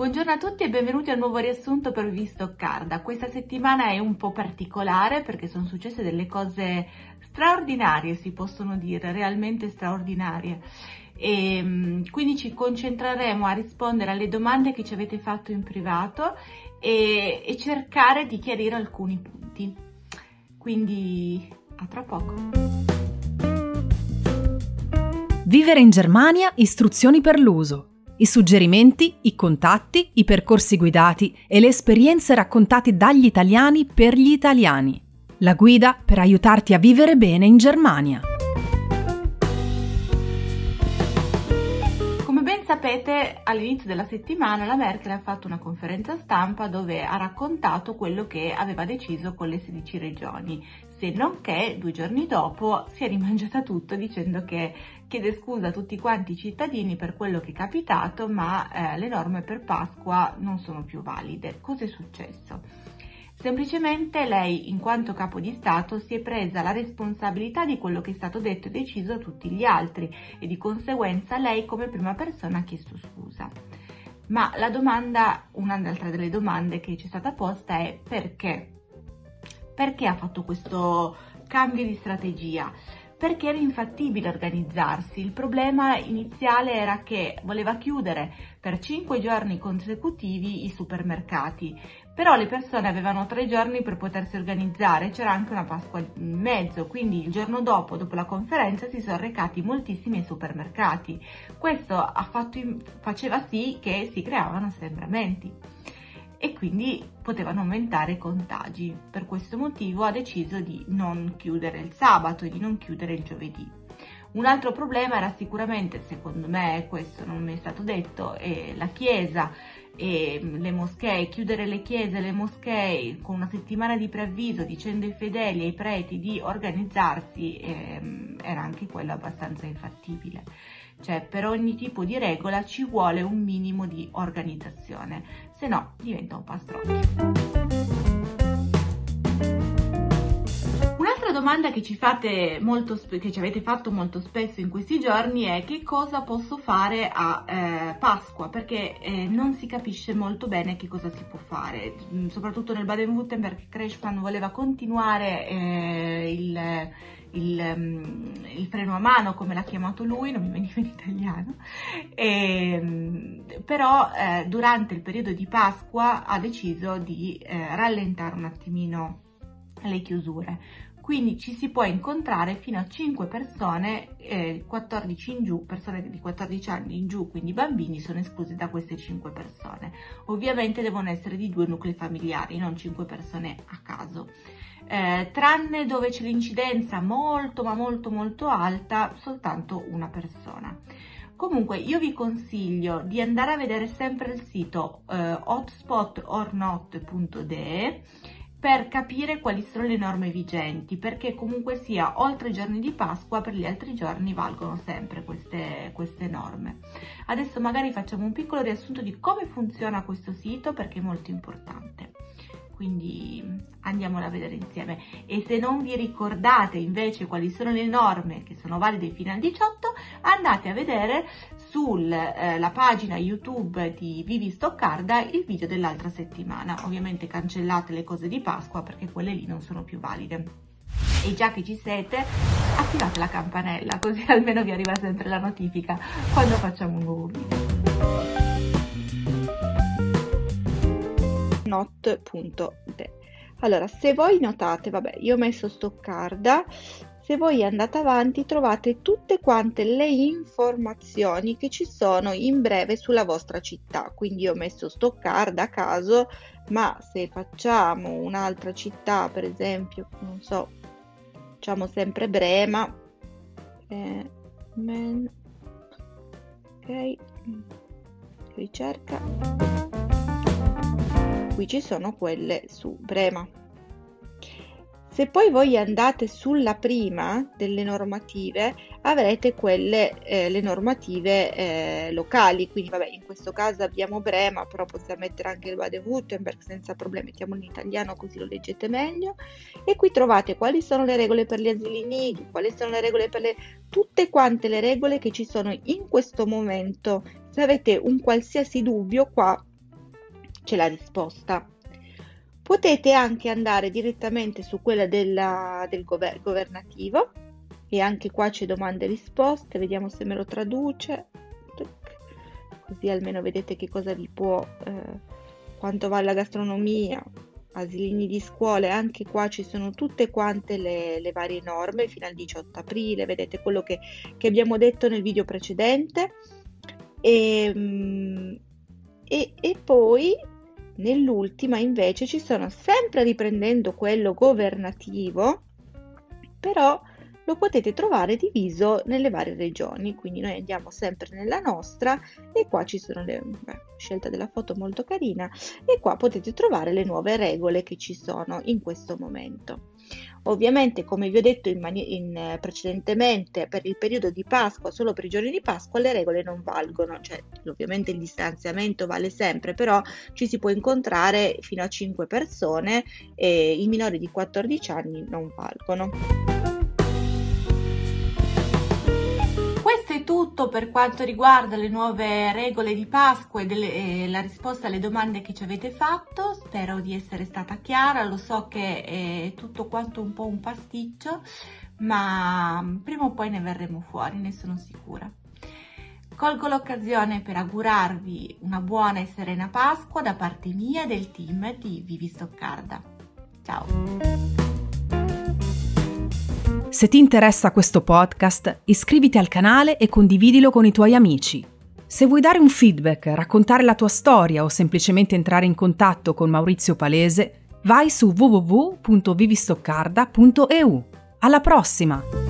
Buongiorno a tutti e benvenuti al nuovo riassunto per Vistoccarda. Questa settimana è un po' particolare perché sono successe delle cose straordinarie, si possono dire, realmente straordinarie. E mm, quindi ci concentreremo a rispondere alle domande che ci avete fatto in privato e, e cercare di chiarire alcuni punti. Quindi a tra poco. Vivere in Germania, istruzioni per l'uso i suggerimenti, i contatti, i percorsi guidati e le esperienze raccontate dagli italiani per gli italiani. La guida per aiutarti a vivere bene in Germania. Sapete, all'inizio della settimana la Merkel ha fatto una conferenza stampa dove ha raccontato quello che aveva deciso con le 16 regioni, se non che due giorni dopo si è rimangiata tutto dicendo che chiede scusa a tutti quanti i cittadini per quello che è capitato, ma eh, le norme per Pasqua non sono più valide. Cosa è successo? Semplicemente lei, in quanto capo di Stato, si è presa la responsabilità di quello che è stato detto e deciso a tutti gli altri e di conseguenza lei come prima persona ha chiesto scusa. Ma la domanda, un'altra delle domande che ci è stata posta è perché? Perché ha fatto questo cambio di strategia? Perché era infattibile organizzarsi. Il problema iniziale era che voleva chiudere per 5 giorni consecutivi i supermercati, però le persone avevano 3 giorni per potersi organizzare, c'era anche una Pasqua in mezzo, quindi il giorno dopo, dopo la conferenza, si sono recati moltissimi supermercati. Questo fatto, faceva sì che si creavano assembramenti e quindi potevano aumentare i contagi. Per questo motivo ha deciso di non chiudere il sabato e di non chiudere il giovedì. Un altro problema era sicuramente, secondo me, questo non mi è stato detto, la chiesa e le moschee, chiudere le chiese le moschee con una settimana di preavviso dicendo ai fedeli e ai preti di organizzarsi ehm, era anche quello abbastanza infattibile. Cioè per ogni tipo di regola ci vuole un minimo di organizzazione, se no diventa un pastrocchio. Domanda che ci, molto, che ci, avete fatto molto spesso in questi giorni è che cosa posso fare a eh, Pasqua, perché eh, non si capisce molto bene che cosa si può fare, mm, soprattutto nel Baden-Württemberg Kretschmann voleva continuare eh, il il, um, il, freno a mano, come l'ha chiamato lui, non mi veniva in italiano, e, ehm, però eh, durante il periodo di Pasqua ha deciso di eh, rallentare un attimino le chiusure. Quindi ci si può incontrare fino a 5 persone, eh, 14 in giù, persone di 14 anni in giù, quindi bambini sono esclusi da queste 5 persone. Ovviamente devono essere di due nuclei familiari, non 5 persone a caso eh, tranne dove c'è l'incidenza molto ma molto molto alta, soltanto una persona. Comunque io vi consiglio di andare a vedere sempre il sito eh, hotspotornot.de per capire quali sono le norme vigenti, perché comunque sia oltre i giorni di Pasqua, per gli altri giorni valgono sempre queste, queste norme. Adesso magari facciamo un piccolo riassunto di come funziona questo sito perché è molto importante quindi andiamola a vedere insieme. E se non vi ricordate invece quali sono le norme che sono valide fino al 18, andate a vedere sulla eh, pagina YouTube di Vivi Stoccarda il video dell'altra settimana. Ovviamente cancellate le cose di Pasqua perché quelle lì non sono più valide. E già che ci siete, attivate la campanella così almeno vi arriva sempre la notifica quando facciamo un nuovo video. not.de. Allora, se voi notate, vabbè, io ho messo Stoccarda, se voi andate avanti trovate tutte quante le informazioni che ci sono in breve sulla vostra città. Quindi ho messo Stoccarda a caso, ma se facciamo un'altra città, per esempio, non so, facciamo sempre Brema, eh, men, ok, ricerca qui ci sono quelle su Brema. Se poi voi andate sulla prima delle normative avrete quelle eh, le normative eh, locali, quindi vabbè in questo caso abbiamo Brema, però possiamo mettere anche il Baden-Württemberg senza problemi, mettiamolo in italiano così lo leggete meglio e qui trovate quali sono le regole per gli asili nidi, quali sono le regole per le tutte quante le regole che ci sono in questo momento. Se avete un qualsiasi dubbio qua c'è la risposta. Potete anche andare direttamente su quella della, del gover- governativo e anche qua c'è domande e risposte, vediamo se me lo traduce, così almeno vedete che cosa vi può, eh, quanto vale la gastronomia, asilini di scuole, anche qua ci sono tutte quante le, le varie norme fino al 18 aprile, vedete quello che, che abbiamo detto nel video precedente. E, ehm, e, e poi nell'ultima invece ci sono sempre riprendendo quello governativo, però lo potete trovare diviso nelle varie regioni, quindi noi andiamo sempre nella nostra e qua ci sono le beh, scelta della foto molto carina e qua potete trovare le nuove regole che ci sono in questo momento. Ovviamente, come vi ho detto in mani- in, precedentemente, per il periodo di Pasqua, solo per i giorni di Pasqua, le regole non valgono, cioè ovviamente il distanziamento vale sempre, però ci si può incontrare fino a 5 persone e i minori di 14 anni non valgono. Tutto per quanto riguarda le nuove regole di Pasqua e, delle, e, la risposta alle domande che ci avete fatto. Spero di essere stata chiara, lo so che è tutto quanto un po' un pasticcio, ma prima o poi ne verremo fuori, ne sono sicura. Colgo l'occasione per augurarvi una buona e serena Pasqua da parte mia e del team di Vivi Stoccarda. Ciao! Se ti interessa questo podcast, iscriviti al canale e condividilo con i tuoi amici. Se vuoi dare un feedback, raccontare la tua storia o semplicemente entrare in contatto con Maurizio Palese, vai su www.vivistoccarda.eu. Alla prossima!